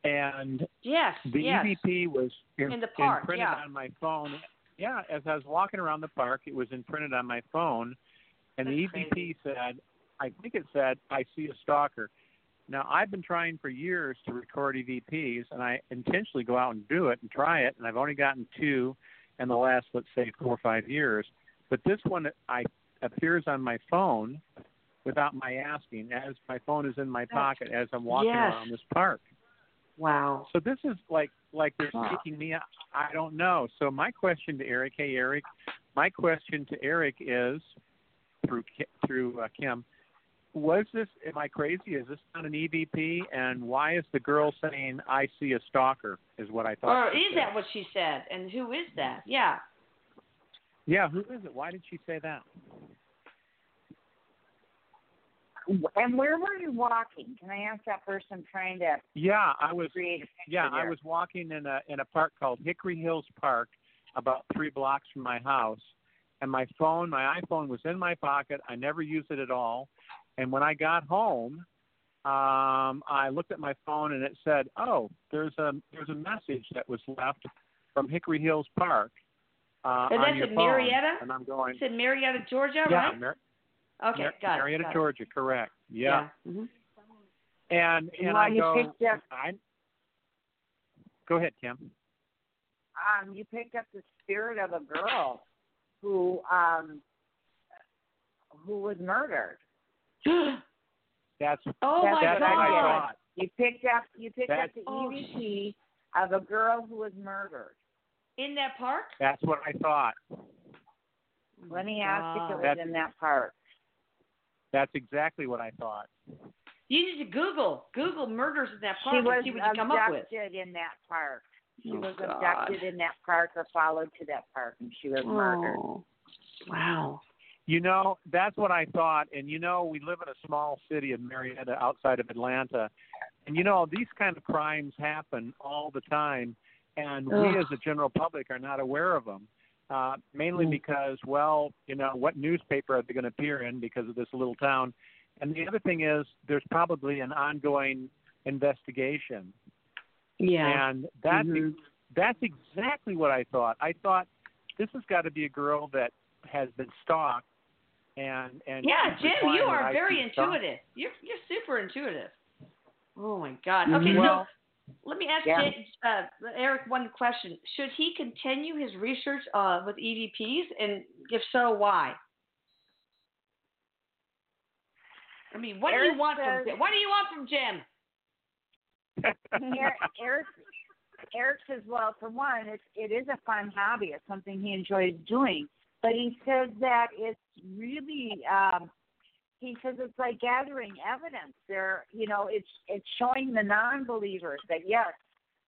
and yes. the yes. EVP was in, In the park, imprinted yeah. on my phone. Yeah, as I was walking around the park, it was imprinted on my phone, and the EVP crazy. said, I think it said, "I see a stalker." Now I've been trying for years to record EVPs, and I intentionally go out and do it and try it, and I've only gotten two in the last, let's say, four or five years. But this one, I appears on my phone without my asking, as my phone is in my pocket as I'm walking Yes. around this park. Wow. So this is like like they're Huh. taking me. out. I don't know. So my question to Erik, hey Erik, my question to Erik is through through uh, Kim. Was this? Am I crazy? Is this not an EVP? And why is the girl saying "I see a stalker"? Is what I thought. Or is said. that what she said? And who is that? Yeah. Yeah. Who is it? Why did she say that? And where were you walking? Can I ask that person trying to Yeah, I was. create a picture Yeah, I was walking in a in a park called Hickory Hills Park, about three blocks from my house, and my phone, my iPhone, was in my pocket. I never used it at all, and when I got home, um, I looked at my phone and it said, "Oh, there's a there's a message that was left from Hickory Hills Park." Uh, And on that's your in phone. Marietta? And I'm going, It's in Marietta, Georgia, yeah, right? Mar- Okay, Mar- got it. Marietta, got it. Georgia, correct. Yeah. Mhm. And and Well, I you go, picked up- I. Go ahead, Kim. um, you picked up the spirit of a girl who um who was murdered. That's oh That's my that's what I God. thought. You picked up you picked up That's- the Oh, EVP of a girl who was murdered. In that park? That's what I thought. Let me oh ask if it was That's- in that park. That's exactly what I thought. You need to Google Google murders in that park She and was see what you come up with. abducted in that park. She Oh, was God. abducted in that park or followed to that park and she was murdered. Oh. Wow. You know, that's what I thought. And you know, we live in a small city of Marietta outside of Atlanta. And you know, these kind of crimes happen all the time. And we as the general public are not aware of them. Uh, mainly Mm. because, well, you know, what newspaper are they going to appear in because of this little town? And the other thing is, there's probably an ongoing investigation. Yeah. And that's Mhm. that's exactly what I thought. I thought this has got to be a girl that has been stalked, and and Yeah, Jim, you are very see stalk- intuitive. You're you're super intuitive. Oh my God. Okay, Well- so let me ask Yeah. Jay- uh, Erik one question. Should he continue his research uh, with EVPs, and if so, why? I mean, what do you want says- from Jim? What do you want from Jim? Erik, Erik, Erik says, well, for one, it's it is a fun hobby. It's something he enjoys doing. But he says that it's really um, he says it's like gathering evidence. There, you know, it's it's showing the non-believers that yes,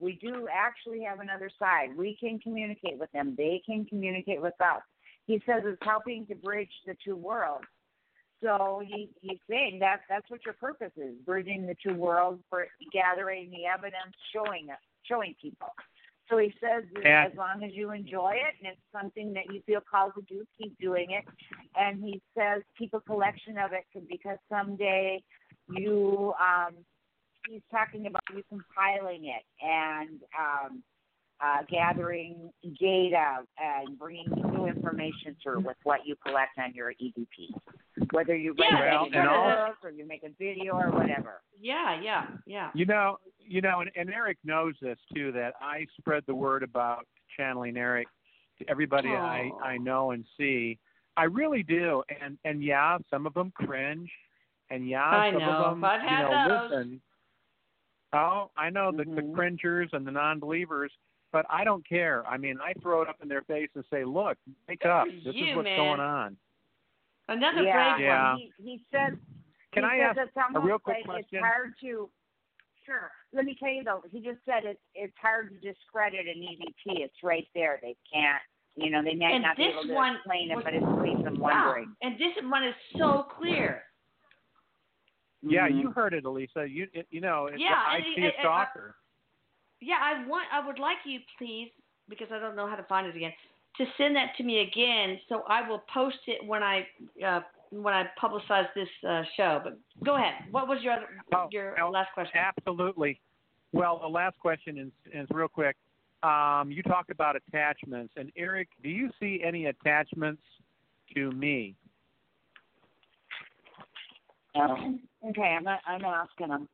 we do actually have another side. We can communicate with them. They can communicate with us. He says it's helping to bridge the two worlds. So he, he's saying that that's what your purpose is, bridging the two worlds, for gathering the evidence, showing it, showing people. So he says that And- as long as you enjoy it and it's something that you feel called to do, keep doing it. And he says keep a collection of it because someday you um he's talking about you compiling it and um uh, gathering data and bringing new information through with what you collect on your EVP, whether you write Yeah, it in and a all- or you make a video or whatever. Yeah, yeah, yeah. You know, you know, and, and Erik knows this too. That I spread the word about channeling Erik to everybody I Oh. I know and see. I really do, and and yeah, some of them cringe, and yeah, I some know. of them, I've you know, those. listen. Oh, I know the, the Mhm. cringers and the non-believers, but I don't care. I mean, I throw it up in their face and say, "Look, wake up! This you, is what's man. going on." Another yeah, brave Yeah. one. He, he says. Can he I says ask it's almost real quick like question? It's hard to. Sure. Let me tell you though. He just said it's it's hard to discredit an EVP. It's right there. They can't. You know, they might And not be able to one explain it, was- but it leaves them Wow. wondering. And this one is so clear. Yeah, Mhm. you heard it, Elisa. You it, you know, it's, Yeah, I and- see a and- and- stalker. Yeah, I want. I would like you, please, because I don't know how to find it again, to send that to me again, so I will post it when I uh, when I publicize this uh, show. But go ahead. What was your other, Oh, your no, last question? Absolutely. Well, the last question is, is real quick. Um, you talked about attachments, and Erik, do you see any attachments to me? Oh, okay, I'm I'm asking them.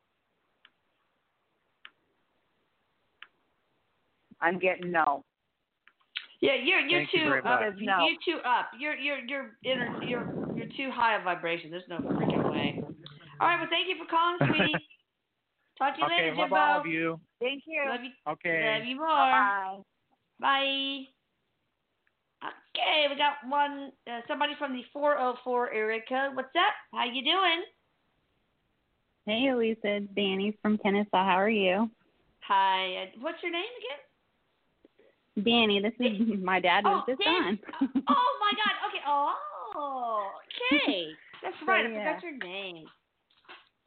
I'm getting no. Yeah, you're you're Thank you too very up. much. No. You're too up. You're you're you're inter, you're you're too high of vibration. There's no freaking way. All right. Well, thank you for calling, sweetie. Talk to you okay, later, love Jimbo. all of you. Thank you. Love you. Okay. Love you more. Bye. Bye. Okay, we got one. Uh, somebody from the 404 area code. What's up? How you doing? Hey, Elisa, it's Danny from Kennesaw. How are you? Hi. Uh, what's your name again? Danny, this is my dad was Oh, just Dan- on. oh my God. Okay. Oh. Okay. That's right. I yeah. forgot your name.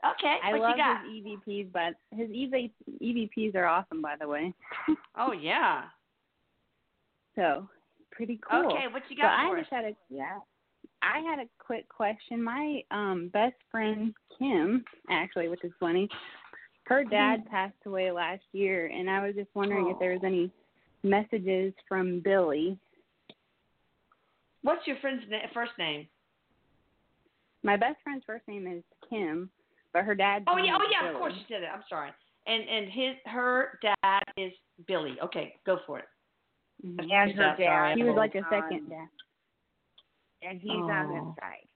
Okay. I what love you got? his EVPs, but his EV, EVPs are awesome, by the way. Oh yeah. So pretty cool. Okay. What you got? So I us? just had a yeah. I had a quick question. My um best friend Kim, actually, which is funny, her dad passed away last year, and I was just wondering if there was any messages from Billy. What's your friend's na- first name? My best friend's first name is Kim, but her dad's Oh name yeah. Oh yeah. Billy. Of course you said it. I'm sorry. And and his her dad is Billy. Okay. Go for it. Mhm. And her Yeah, sorry. dad. He was like a is second dad. and he's on Oh. this side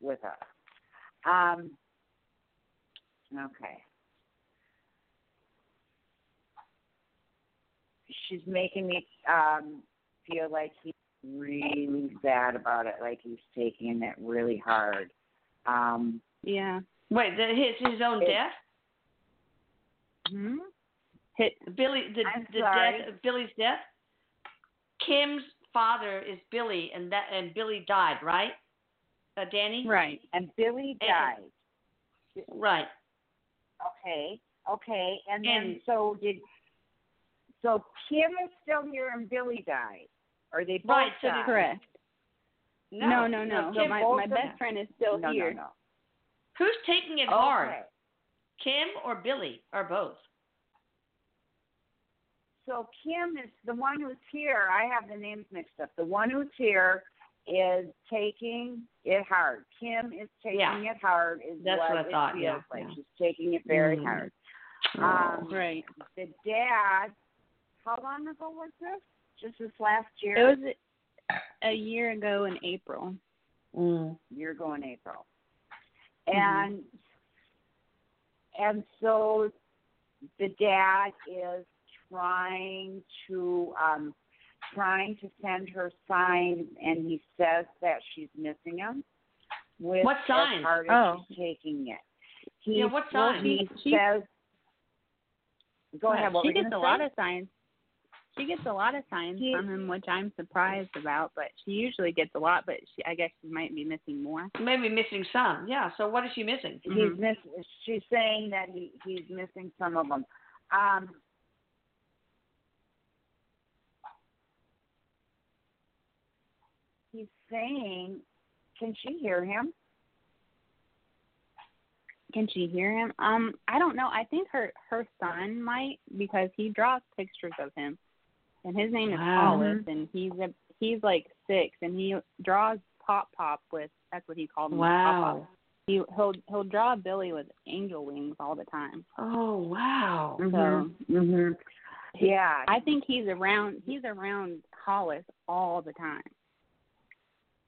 with us. Um. Okay. She's making me um feel like he's really sad about it, like he's taking it really hard. Um. Yeah. Wait. The, his his own It- death. Hmm? Hit, Billy, the I'm the sorry. death of Billy's death. Kim's father is Billy, and that and Billy died, right? Uh, Danny. right. And Billy And- died. Right. Okay. Okay. And then so did. So Kim is still here and Billy died. Are they both Right, so? Correct. No, No, no, no. Kim, my my best friend is still no, here. No, no. Who's taking it Okay. hard? Kim or Billy or both? So Kim is the one who's here. I have the names mixed up. The one who's here is taking it hard. Kim is taking Yeah. it hard. Is That's what, what I it thought, feels yeah, like. yeah. She's taking it very Mm. hard. Um, Right. The dad. How long ago was this? Just this last year. It was a year ago in April. Mm. You're going April. Mm-hmm. And and so the dad is trying to um trying to send her signs and he says that she's missing him. with What sign? as hard Oh. taking it. He, Yeah, what well, sign? He She- says. Go Yeah, ahead. What she gets a gonna lot of signs. She gets a lot of signs He- from him, which I'm surprised about. But she usually gets a lot, but she, I guess she might be missing more. Maybe missing some. Yeah. So what is she missing? He's Mhm. miss. She's saying that he he's missing some of them. Um, he's saying, can she hear him? Can she hear him? Um, I don't know. I think her her son might because he draws pictures of him, and his name is Wow. Hollis, and he's a he's like six, and he draws pop pop with that's what he called him. Pop Wow. Pop. He he'll he'll draw Billy with angel wings all the time. Oh wow. So hmm Yeah. I think he's around he's around Hollis all the time.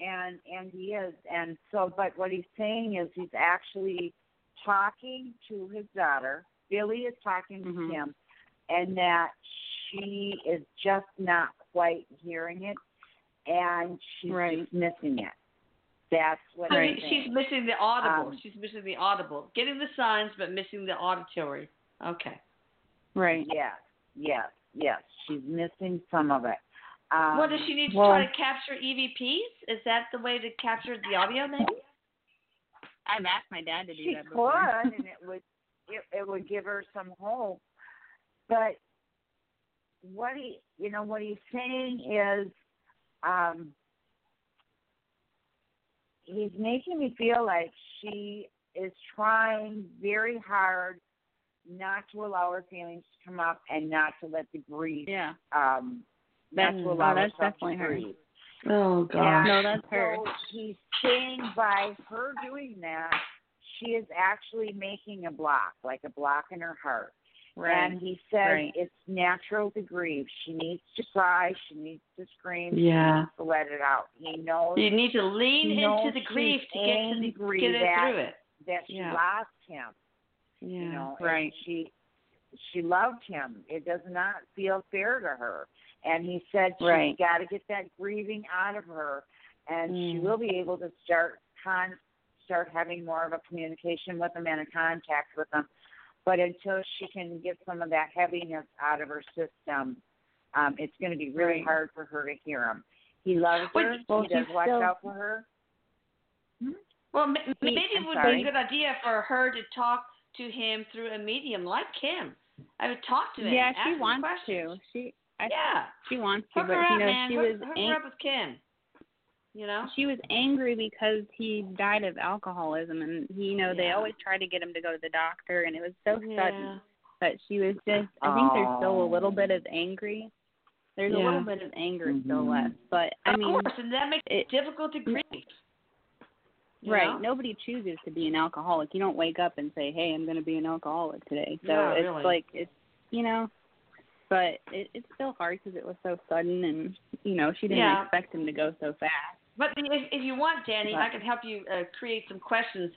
and and he is and so but what he's saying is he's actually talking to his daughter billy is talking to Mhm. him and that she is just not quite hearing it and she's Right. just missing it that's what So he's she's missing the audible. Um, she's missing the audible. Getting the signs, but missing the auditory. Okay. Right. yes yes yes she's missing some of it um, what does she need to well- try to capture EVPs? Is that the way to capture the audio? Maybe. I've asked my dad to do she that could before. and it would it, it would give her some hope but what he you know what he's saying is um he's making me feel like she is trying very hard not to allow her feelings to come up and not to let the grief Yeah. um not Mm. to allow that's definitely to her. Oh god No, that's her. So he's saying by her doing that, she is actually making a block, like a block in her heart. Right. And he says Right. it's natural to grieve. She needs to cry. She needs to scream. She Yeah. needs to let it out. He knows You need to lean into the grief to get to the, get it that- through it. that she Yeah. lost him. Yeah. You know, Right. She she loved him. It does not feel fair to her. And he said she's Right. got to get that grieving out of her, and she Mm. will be able to start con start having more of a communication with him and a contact with him. But until she can get some of that heaviness out of her system, um, it's going to be really Right. hard for her to hear him. He loves her. well, he does watch still- out for her. Well, ma- maybe it would sorry. be a good idea for her to talk to him through a medium like Kim. I would talk to him. Yeah, she wants questions. to. She I Yeah. she wants to, Hook but her you up, know, man. she Hook, was hook ang- her up with Kim. You know? she was angry because he died of alcoholism and he, you know they always tried to get him to go to the doctor and it was so Yeah. sudden but she was just i think there's still a little bit of angry there's a little bit of anger still Mhm. left but i of mean course, and that makes it it- difficult to grieve. You right know? nobody chooses to be an alcoholic you don't wake up and say hey i'm going to be an alcoholic today so Yeah, it's really. like it's you know but it, it's still hard because it was so sudden and you know she didn't Yeah. expect him to go so fast But if, if you want, Danny, I can help you uh, create some questions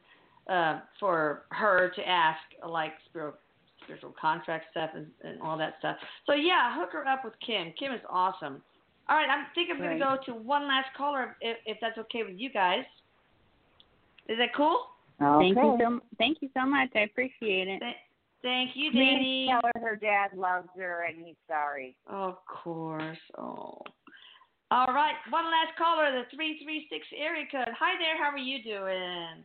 uh, for her to ask, like spiritual, spiritual contract stuff and, and all that stuff. So yeah, hook her up with Kim. Kim is awesome. All right, I think I'm going to go to one last caller if, if that's okay with you guys. Is that cool? thank you Okay. so thank you so much i appreciate it Th- thank you, Danny. tell her her dad loves her and he's sorry. Of course. Oh. All right, one last caller, the three three six area code. Hi there, how are you doing?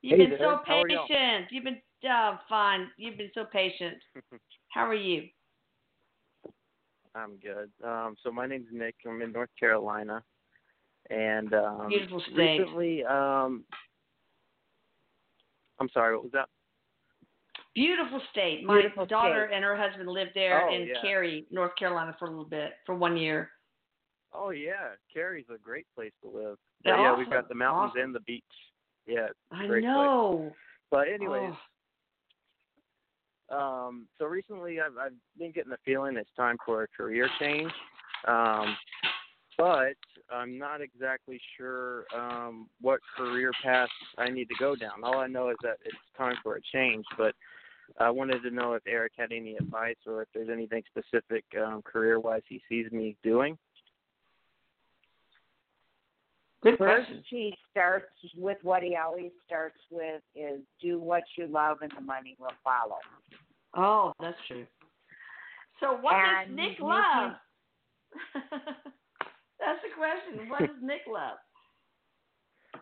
You've Hey been there, so how are y'all? patient. You've been uh, fine. You've been so patient. How are you? I'm good. Um, so my name's Nick. I'm in North Carolina, and um, Beautiful state. recently, um, I'm sorry, what was that? Beautiful state. My Beautiful daughter state. and her husband lived there Oh, in yeah. Cary, North Carolina, for a little bit, for one year. Oh yeah, Cary's a great place to live. Yeah, But, yeah, we've got the mountains awesome. and the beach. Yeah, I know. Place. But anyways, Oh. um, so recently I've I've been getting the feeling it's time for a career change. Um, but I'm not exactly sure um, what career path I need to go down. All I know is that it's time for a change. But I wanted to know if Erik had any advice or if there's anything specific um, career-wise he sees me doing. Good First, question. he starts with what he always starts with is do what you love and the money will follow. Oh, that's true. So what does Nick love? that's the question. What does Nick love?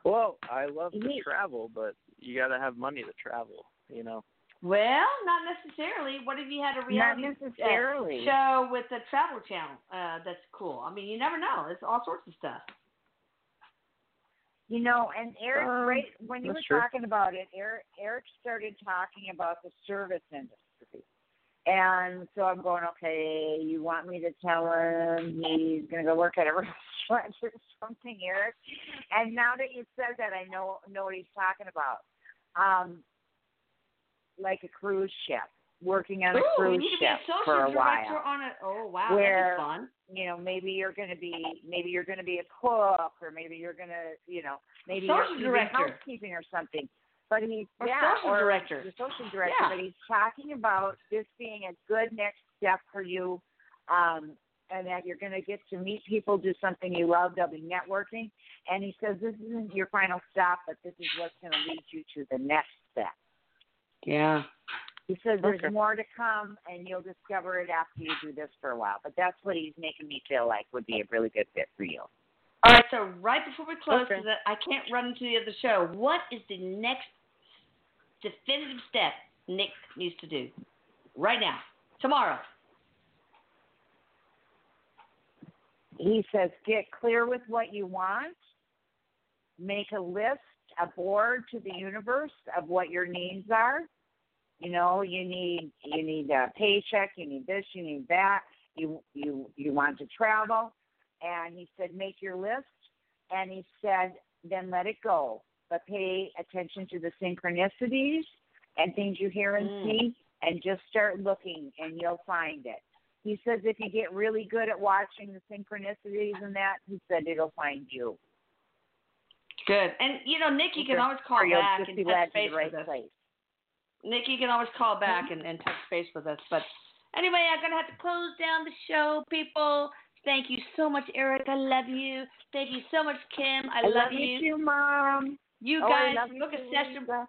Well, I love to He- travel, but you got to have money to travel. You know. Well, not necessarily. What if you had a reality necessarily. show with the Travel Channel? Uh, that's cool. I mean, you never know. It's all sorts of stuff. You know, and Erik, Um, right when you were true. talking about it, Erik, Erik started talking about the service industry. And so I'm going, okay, you want me to tell him he's going to go work at a restaurant or something, Erik? And now that you said that, I know know what he's talking about. Um, like a cruise ship, working on a Ooh, you cruise need to be ship a social for a director while. on a. Oh wow, Where- that'd be fun. You know, maybe you're going to be, maybe you're going to be a cook, or maybe you're going to, you know, maybe Social you're director. even housekeeping or something. But he's Or yeah, social or director. the social director. Yeah. But he's talking about this being a good next step for you, um, and that you're going to get to meet people, do something you love. There'll be networking, and he says this isn't your final stop, but this is what's going to lead you to the next step. Yeah. He says there's Okay. more to come, and you'll discover it after you do this for a while. But that's what he's making me feel like would be a really good fit for you. All right. So right before we close, Okay. I can't run into the other show. What is the next definitive step Nick needs to do right now, tomorrow? He says get clear with what you want, make a list, a board to the universe of what your needs are. You know, you need you need a paycheck, you need this, you need that. You you you want to travel, and he said make your list, and he said then let it go, but pay attention to the synchronicities and things you hear and Mm. see, and just start looking, and you'll find it. He says if you get really good at watching the synchronicities and that, he said it'll find you. Good. And you know, Nick, you can always call back and be touch base the right with us. place. Nick, you can always call mm-hmm. back and, and touch base with us. But anyway, I'm gonna have to close down the show, people. Thank you so much, Erik. I love you. Thank you so much, Kim. I, I love you too, Mom. You Oh, guys love you book too, a session. Lisa.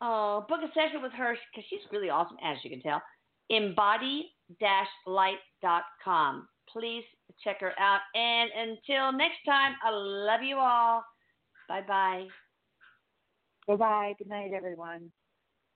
Oh, book a session with her because she's really awesome, as you can tell. Embody-light.com. Please check her out. And until next time, I love you all. Bye bye. Bye bye. Good night, everyone.